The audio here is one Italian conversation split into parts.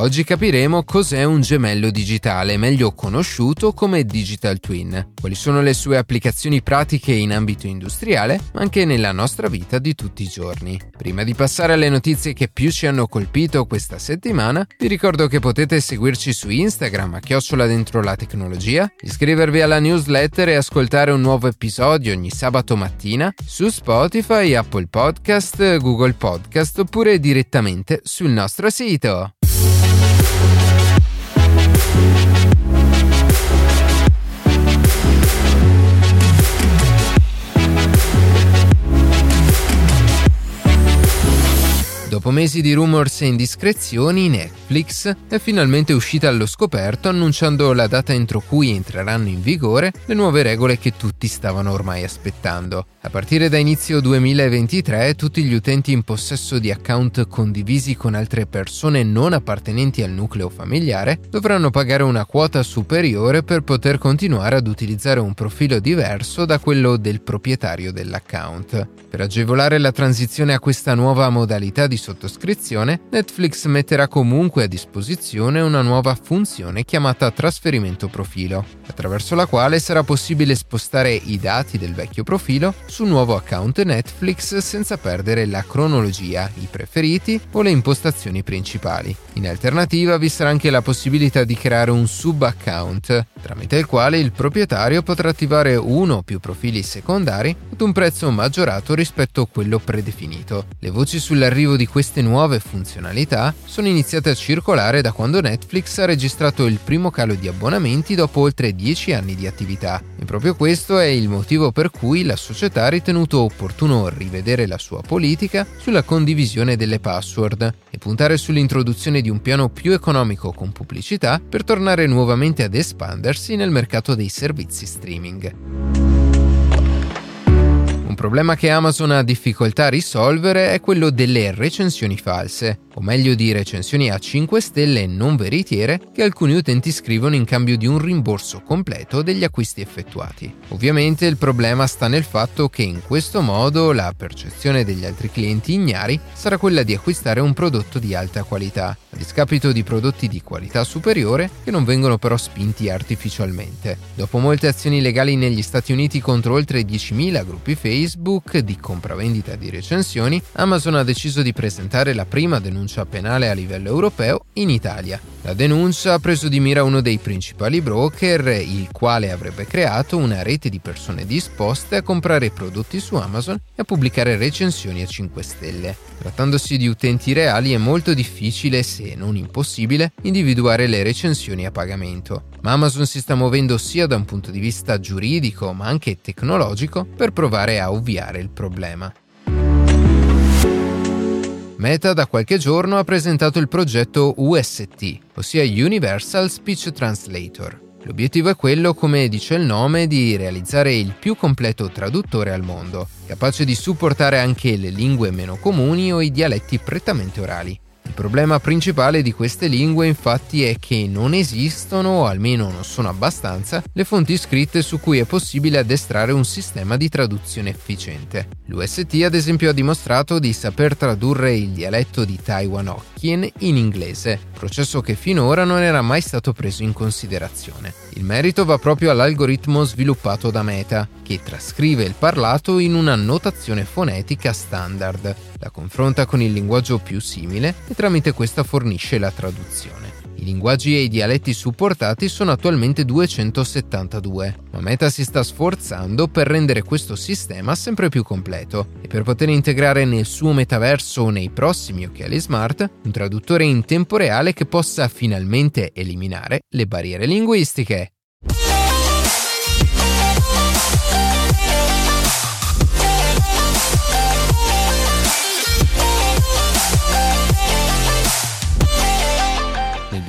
Oggi capiremo cos'è un gemello digitale, meglio conosciuto come Digital Twin, quali sono le sue applicazioni pratiche in ambito industriale, ma anche nella nostra vita di tutti i giorni. Prima di passare alle notizie che più ci hanno colpito questa settimana, vi ricordo che potete seguirci su Instagram a chiocciola dentro la tecnologia, iscrivervi alla newsletter e ascoltare un nuovo episodio ogni sabato mattina su Spotify, Apple Podcast, Google Podcast oppure direttamente sul nostro sito. Dopo mesi di rumors e indiscrezioni, Netflix è finalmente uscita allo scoperto annunciando la data entro cui entreranno in vigore le nuove regole che tutti stavano ormai aspettando. A partire da inizio 2023 tutti gli utenti in possesso di account condivisi con altre persone non appartenenti al nucleo familiare dovranno pagare una quota superiore per poter continuare ad utilizzare un profilo diverso da quello del proprietario dell'account. Per agevolare la transizione a questa nuova modalità di sottoscrizione, Netflix metterà comunque a disposizione una nuova funzione chiamata trasferimento profilo, attraverso la quale sarà possibile spostare i dati del vecchio profilo su un nuovo account Netflix senza perdere la cronologia, i preferiti o le impostazioni principali. In alternativa vi sarà anche la possibilità di creare un sub-account, tramite il quale il proprietario potrà attivare uno o più profili secondari ad un prezzo maggiorato rispetto a quello predefinito. Le voci sull'arrivo di queste nuove funzionalità sono iniziate a circolare da quando Netflix ha registrato il primo calo di abbonamenti dopo oltre 10 anni di attività. E proprio questo è il motivo per cui la società ha ritenuto opportuno rivedere la sua politica sulla condivisione delle password e puntare sull'introduzione di un piano più economico con pubblicità per tornare nuovamente ad espandersi nel mercato dei servizi streaming problema che Amazon ha difficoltà a risolvere è quello delle recensioni false, o meglio di recensioni a 5 stelle non veritiere che alcuni utenti scrivono in cambio di un rimborso completo degli acquisti effettuati. Ovviamente il problema sta nel fatto che in questo modo la percezione degli altri clienti ignari sarà quella di acquistare un prodotto di alta qualità, a discapito di prodotti di qualità superiore che non vengono però spinti artificialmente. Dopo molte azioni legali negli Stati Uniti contro oltre 10.000 gruppi Facebook, Facebook di compravendita di recensioni, Amazon ha deciso di presentare la prima denuncia penale a livello europeo in Italia. La denuncia ha preso di mira uno dei principali broker, il quale avrebbe creato una rete di persone disposte a comprare prodotti su Amazon e a pubblicare recensioni a 5 stelle. Trattandosi di utenti reali è molto difficile, se non impossibile, individuare le recensioni a pagamento. Ma Amazon si sta muovendo sia da un punto di vista giuridico ma anche tecnologico per provare a ovviare il problema. Meta da qualche giorno ha presentato il progetto UST, ossia Universal Speech Translator. L'obiettivo è quello, come dice il nome, di realizzare il più completo traduttore al mondo, capace di supportare anche le lingue meno comuni o i dialetti prettamente orali. Il problema principale di queste lingue infatti è che non esistono, o almeno non sono abbastanza, le fonti scritte su cui è possibile addestrare un sistema di traduzione efficiente. L'UST ad esempio ha dimostrato di saper tradurre il dialetto di Taiwan Hokkien in inglese, processo che finora non era mai stato preso in considerazione. Il merito va proprio all'algoritmo sviluppato da Meta, che trascrive il parlato in una notazione fonetica standard, la confronta con il linguaggio più simile e tramite questa fornisce la traduzione. I linguaggi e i dialetti supportati sono attualmente 272, ma Meta si sta sforzando per rendere questo sistema sempre più completo e per poter integrare nel suo metaverso o nei prossimi occhiali smart un traduttore in tempo reale che possa finalmente eliminare le barriere linguistiche.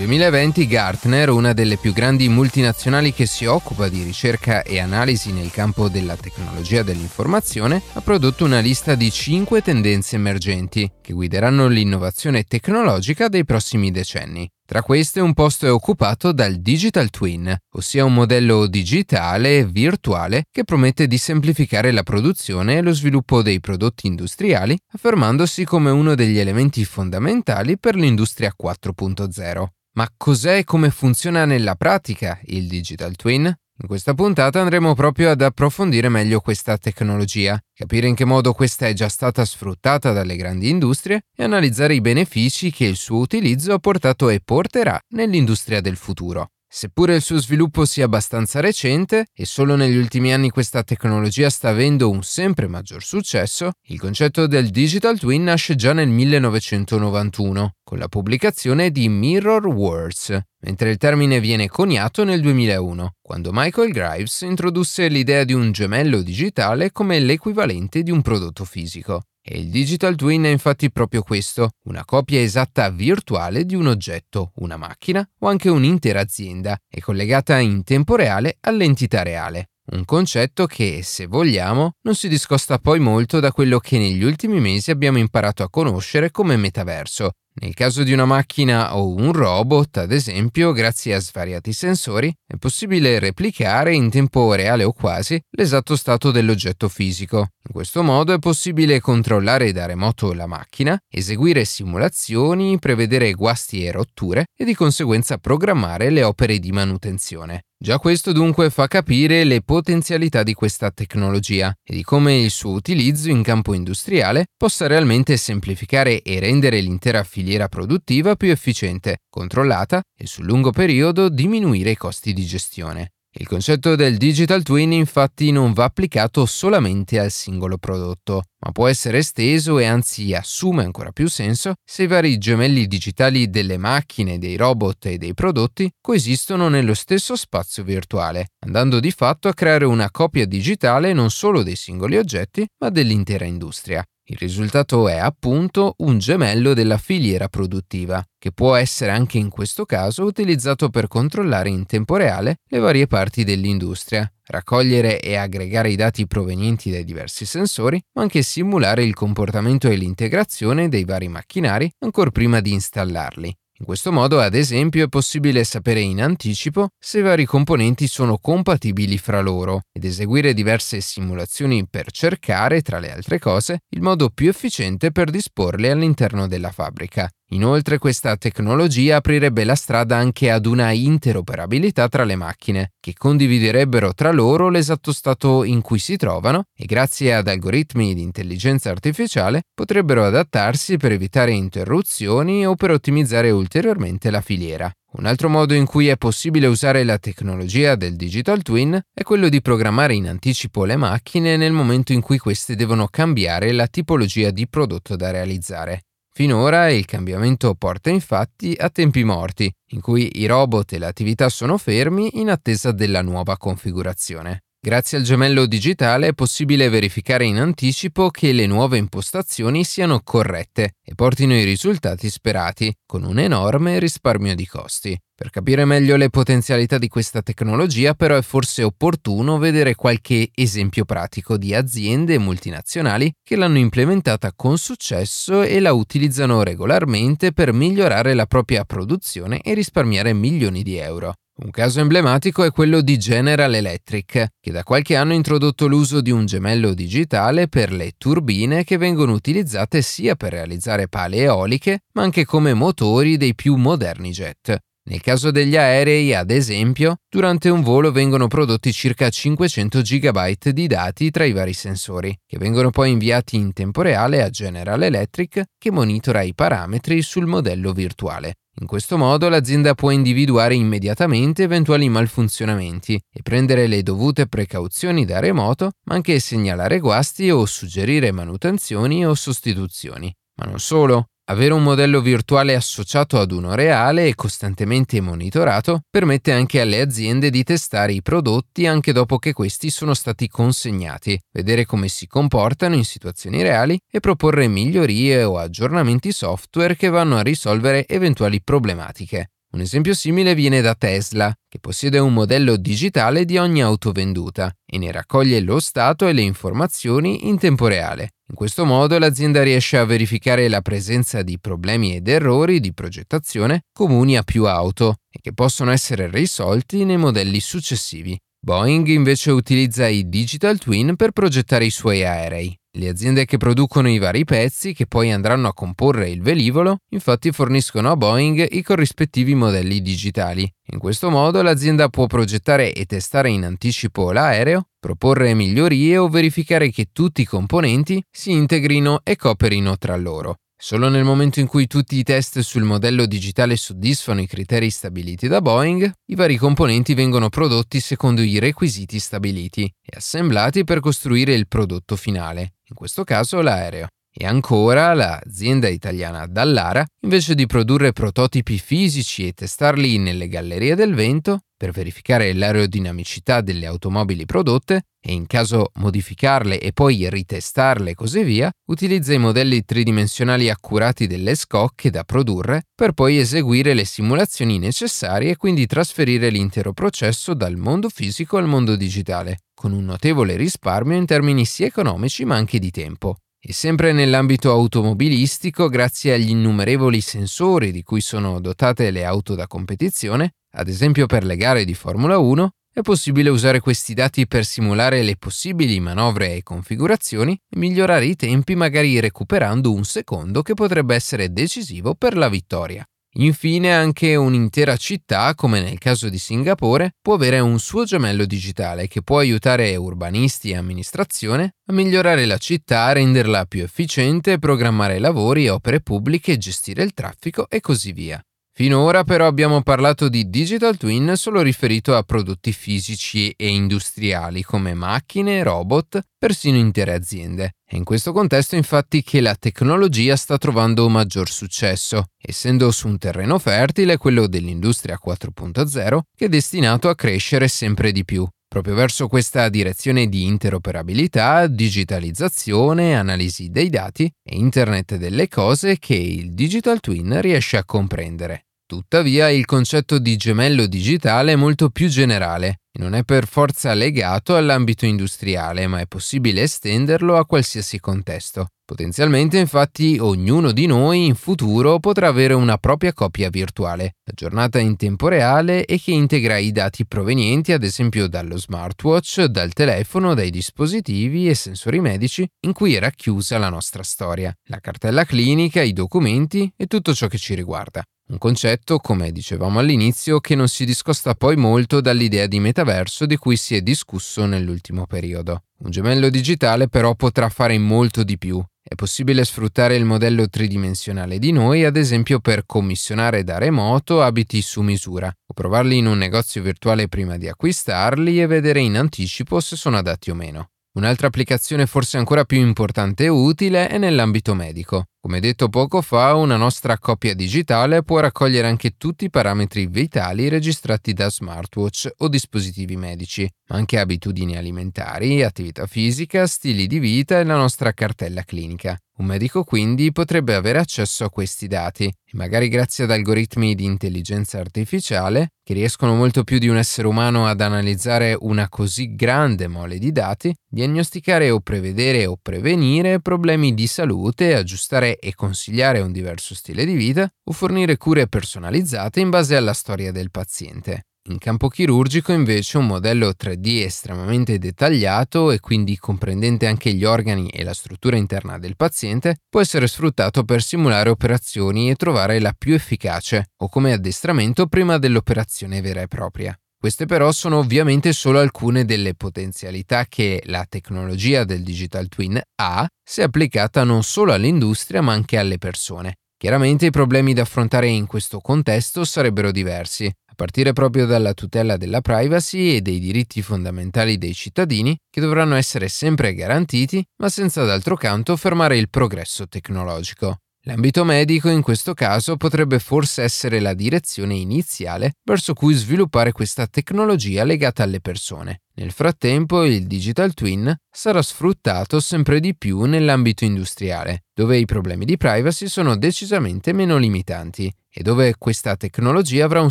2020 Gartner, una delle più grandi multinazionali che si occupa di ricerca e analisi nel campo della tecnologia dell'informazione, ha prodotto una lista di 5 tendenze emergenti che guideranno l'innovazione tecnologica dei prossimi decenni. Tra queste un posto è occupato dal Digital Twin, ossia un modello digitale e virtuale che promette di semplificare la produzione e lo sviluppo dei prodotti industriali, affermandosi come uno degli elementi fondamentali per l'industria 4.0. Ma cos'è e come funziona nella pratica il Digital Twin? In questa puntata andremo proprio ad approfondire meglio questa tecnologia, capire in che modo questa è già stata sfruttata dalle grandi industrie e analizzare i benefici che il suo utilizzo ha portato e porterà nell'industria del futuro. Seppure il suo sviluppo sia abbastanza recente e solo negli ultimi anni questa tecnologia sta avendo un sempre maggior successo, il concetto del digital twin nasce già nel 1991 con la pubblicazione di Mirror Words, mentre il termine viene coniato nel 2001, quando Michael Grives introdusse l'idea di un gemello digitale come l'equivalente di un prodotto fisico. E il Digital Twin è infatti proprio questo, una copia esatta virtuale di un oggetto, una macchina o anche un'intera azienda, e collegata in tempo reale all'entità reale. Un concetto che, se vogliamo, non si discosta poi molto da quello che negli ultimi mesi abbiamo imparato a conoscere come metaverso, nel caso di una macchina o un robot, ad esempio, grazie a svariati sensori, è possibile replicare in tempo reale o quasi l'esatto stato dell'oggetto fisico. In questo modo è possibile controllare da remoto la macchina, eseguire simulazioni, prevedere guasti e rotture e di conseguenza programmare le opere di manutenzione. Già questo dunque fa capire le potenzialità di questa tecnologia e di come il suo utilizzo in campo industriale possa realmente semplificare e rendere l'intera filiera produttiva più efficiente, controllata e sul lungo periodo diminuire i costi di gestione. Il concetto del digital twin infatti non va applicato solamente al singolo prodotto, ma può essere esteso e anzi assume ancora più senso se i vari gemelli digitali delle macchine, dei robot e dei prodotti coesistono nello stesso spazio virtuale, andando di fatto a creare una copia digitale non solo dei singoli oggetti, ma dell'intera industria. Il risultato è appunto un gemello della filiera produttiva, che può essere anche in questo caso utilizzato per controllare in tempo reale le varie parti dell'industria, raccogliere e aggregare i dati provenienti dai diversi sensori, ma anche simulare il comportamento e l'integrazione dei vari macchinari ancora prima di installarli. In questo modo, ad esempio, è possibile sapere in anticipo se vari componenti sono compatibili fra loro ed eseguire diverse simulazioni per cercare, tra le altre cose, il modo più efficiente per disporle all'interno della fabbrica. Inoltre questa tecnologia aprirebbe la strada anche ad una interoperabilità tra le macchine, che condividerebbero tra loro l'esatto stato in cui si trovano e grazie ad algoritmi di intelligenza artificiale potrebbero adattarsi per evitare interruzioni o per ottimizzare ulteriormente la filiera. Un altro modo in cui è possibile usare la tecnologia del digital twin è quello di programmare in anticipo le macchine nel momento in cui queste devono cambiare la tipologia di prodotto da realizzare. Finora il cambiamento porta infatti a tempi morti, in cui i robot e le attività sono fermi in attesa della nuova configurazione. Grazie al gemello digitale è possibile verificare in anticipo che le nuove impostazioni siano corrette e portino i risultati sperati, con un enorme risparmio di costi. Per capire meglio le potenzialità di questa tecnologia però è forse opportuno vedere qualche esempio pratico di aziende multinazionali che l'hanno implementata con successo e la utilizzano regolarmente per migliorare la propria produzione e risparmiare milioni di euro. Un caso emblematico è quello di General Electric, che da qualche anno ha introdotto l'uso di un gemello digitale per le turbine che vengono utilizzate sia per realizzare pale eoliche, ma anche come motori dei più moderni jet. Nel caso degli aerei, ad esempio, durante un volo vengono prodotti circa 500 GB di dati tra i vari sensori, che vengono poi inviati in tempo reale a General Electric, che monitora i parametri sul modello virtuale. In questo modo l'azienda può individuare immediatamente eventuali malfunzionamenti e prendere le dovute precauzioni da remoto, ma anche segnalare guasti o suggerire manutenzioni o sostituzioni. Ma non solo, avere un modello virtuale associato ad uno reale e costantemente monitorato permette anche alle aziende di testare i prodotti anche dopo che questi sono stati consegnati, vedere come si comportano in situazioni reali e proporre migliorie o aggiornamenti software che vanno a risolvere eventuali problematiche. Un esempio simile viene da Tesla, che possiede un modello digitale di ogni auto venduta e ne raccoglie lo stato e le informazioni in tempo reale. In questo modo l'azienda riesce a verificare la presenza di problemi ed errori di progettazione comuni a più auto e che possono essere risolti nei modelli successivi. Boeing invece utilizza i digital twin per progettare i suoi aerei. Le aziende che producono i vari pezzi che poi andranno a comporre il velivolo infatti forniscono a Boeing i corrispettivi modelli digitali. In questo modo l'azienda può progettare e testare in anticipo l'aereo, proporre migliorie o verificare che tutti i componenti si integrino e cooperino tra loro. Solo nel momento in cui tutti i test sul modello digitale soddisfano i criteri stabiliti da Boeing, i vari componenti vengono prodotti secondo i requisiti stabiliti e assemblati per costruire il prodotto finale, in questo caso l'aereo. E ancora l'azienda italiana Dallara, invece di produrre prototipi fisici e testarli nelle gallerie del vento per verificare l'aerodinamicità delle automobili prodotte e in caso modificarle e poi ritestarle e così via, utilizza i modelli tridimensionali accurati delle scocche da produrre per poi eseguire le simulazioni necessarie e quindi trasferire l'intero processo dal mondo fisico al mondo digitale, con un notevole risparmio in termini sia economici ma anche di tempo. E sempre nell'ambito automobilistico, grazie agli innumerevoli sensori di cui sono dotate le auto da competizione, ad esempio per le gare di Formula 1, è possibile usare questi dati per simulare le possibili manovre e configurazioni e migliorare i tempi magari recuperando un secondo che potrebbe essere decisivo per la vittoria. Infine anche un'intera città, come nel caso di Singapore, può avere un suo gemello digitale che può aiutare urbanisti e amministrazione a migliorare la città, renderla più efficiente, programmare lavori, opere pubbliche, gestire il traffico e così via. Finora però abbiamo parlato di digital twin solo riferito a prodotti fisici e industriali come macchine, robot, persino intere aziende. È in questo contesto infatti che la tecnologia sta trovando maggior successo, essendo su un terreno fertile quello dell'industria 4.0 che è destinato a crescere sempre di più proprio verso questa direzione di interoperabilità, digitalizzazione, analisi dei dati e Internet delle cose che il Digital Twin riesce a comprendere. Tuttavia il concetto di gemello digitale è molto più generale e non è per forza legato all'ambito industriale, ma è possibile estenderlo a qualsiasi contesto. Potenzialmente infatti ognuno di noi in futuro potrà avere una propria copia virtuale, aggiornata in tempo reale e che integra i dati provenienti ad esempio dallo smartwatch, dal telefono, dai dispositivi e sensori medici in cui è racchiusa la nostra storia, la cartella clinica, i documenti e tutto ciò che ci riguarda. Un concetto, come dicevamo all'inizio, che non si discosta poi molto dall'idea di metaverso di cui si è discusso nell'ultimo periodo. Un gemello digitale però potrà fare molto di più. È possibile sfruttare il modello tridimensionale di noi, ad esempio per commissionare da remoto abiti su misura, o provarli in un negozio virtuale prima di acquistarli e vedere in anticipo se sono adatti o meno. Un'altra applicazione forse ancora più importante e utile è nell'ambito medico. Come detto poco fa, una nostra coppia digitale può raccogliere anche tutti i parametri vitali registrati da smartwatch o dispositivi medici, ma anche abitudini alimentari, attività fisica, stili di vita e la nostra cartella clinica. Un medico quindi potrebbe avere accesso a questi dati e magari grazie ad algoritmi di intelligenza artificiale che riescono molto più di un essere umano ad analizzare una così grande mole di dati, diagnosticare o prevedere o prevenire problemi di salute, aggiustare e consigliare un diverso stile di vita o fornire cure personalizzate in base alla storia del paziente. In campo chirurgico invece un modello 3D estremamente dettagliato e quindi comprendente anche gli organi e la struttura interna del paziente può essere sfruttato per simulare operazioni e trovare la più efficace o come addestramento prima dell'operazione vera e propria. Queste però sono ovviamente solo alcune delle potenzialità che la tecnologia del digital twin ha se applicata non solo all'industria ma anche alle persone. Chiaramente i problemi da affrontare in questo contesto sarebbero diversi, partire proprio dalla tutela della privacy e dei diritti fondamentali dei cittadini, che dovranno essere sempre garantiti, ma senza d'altro canto fermare il progresso tecnologico. L'ambito medico in questo caso potrebbe forse essere la direzione iniziale verso cui sviluppare questa tecnologia legata alle persone. Nel frattempo il digital twin sarà sfruttato sempre di più nell'ambito industriale, dove i problemi di privacy sono decisamente meno limitanti e dove questa tecnologia avrà un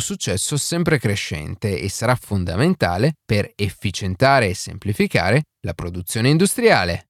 successo sempre crescente e sarà fondamentale per efficientare e semplificare la produzione industriale.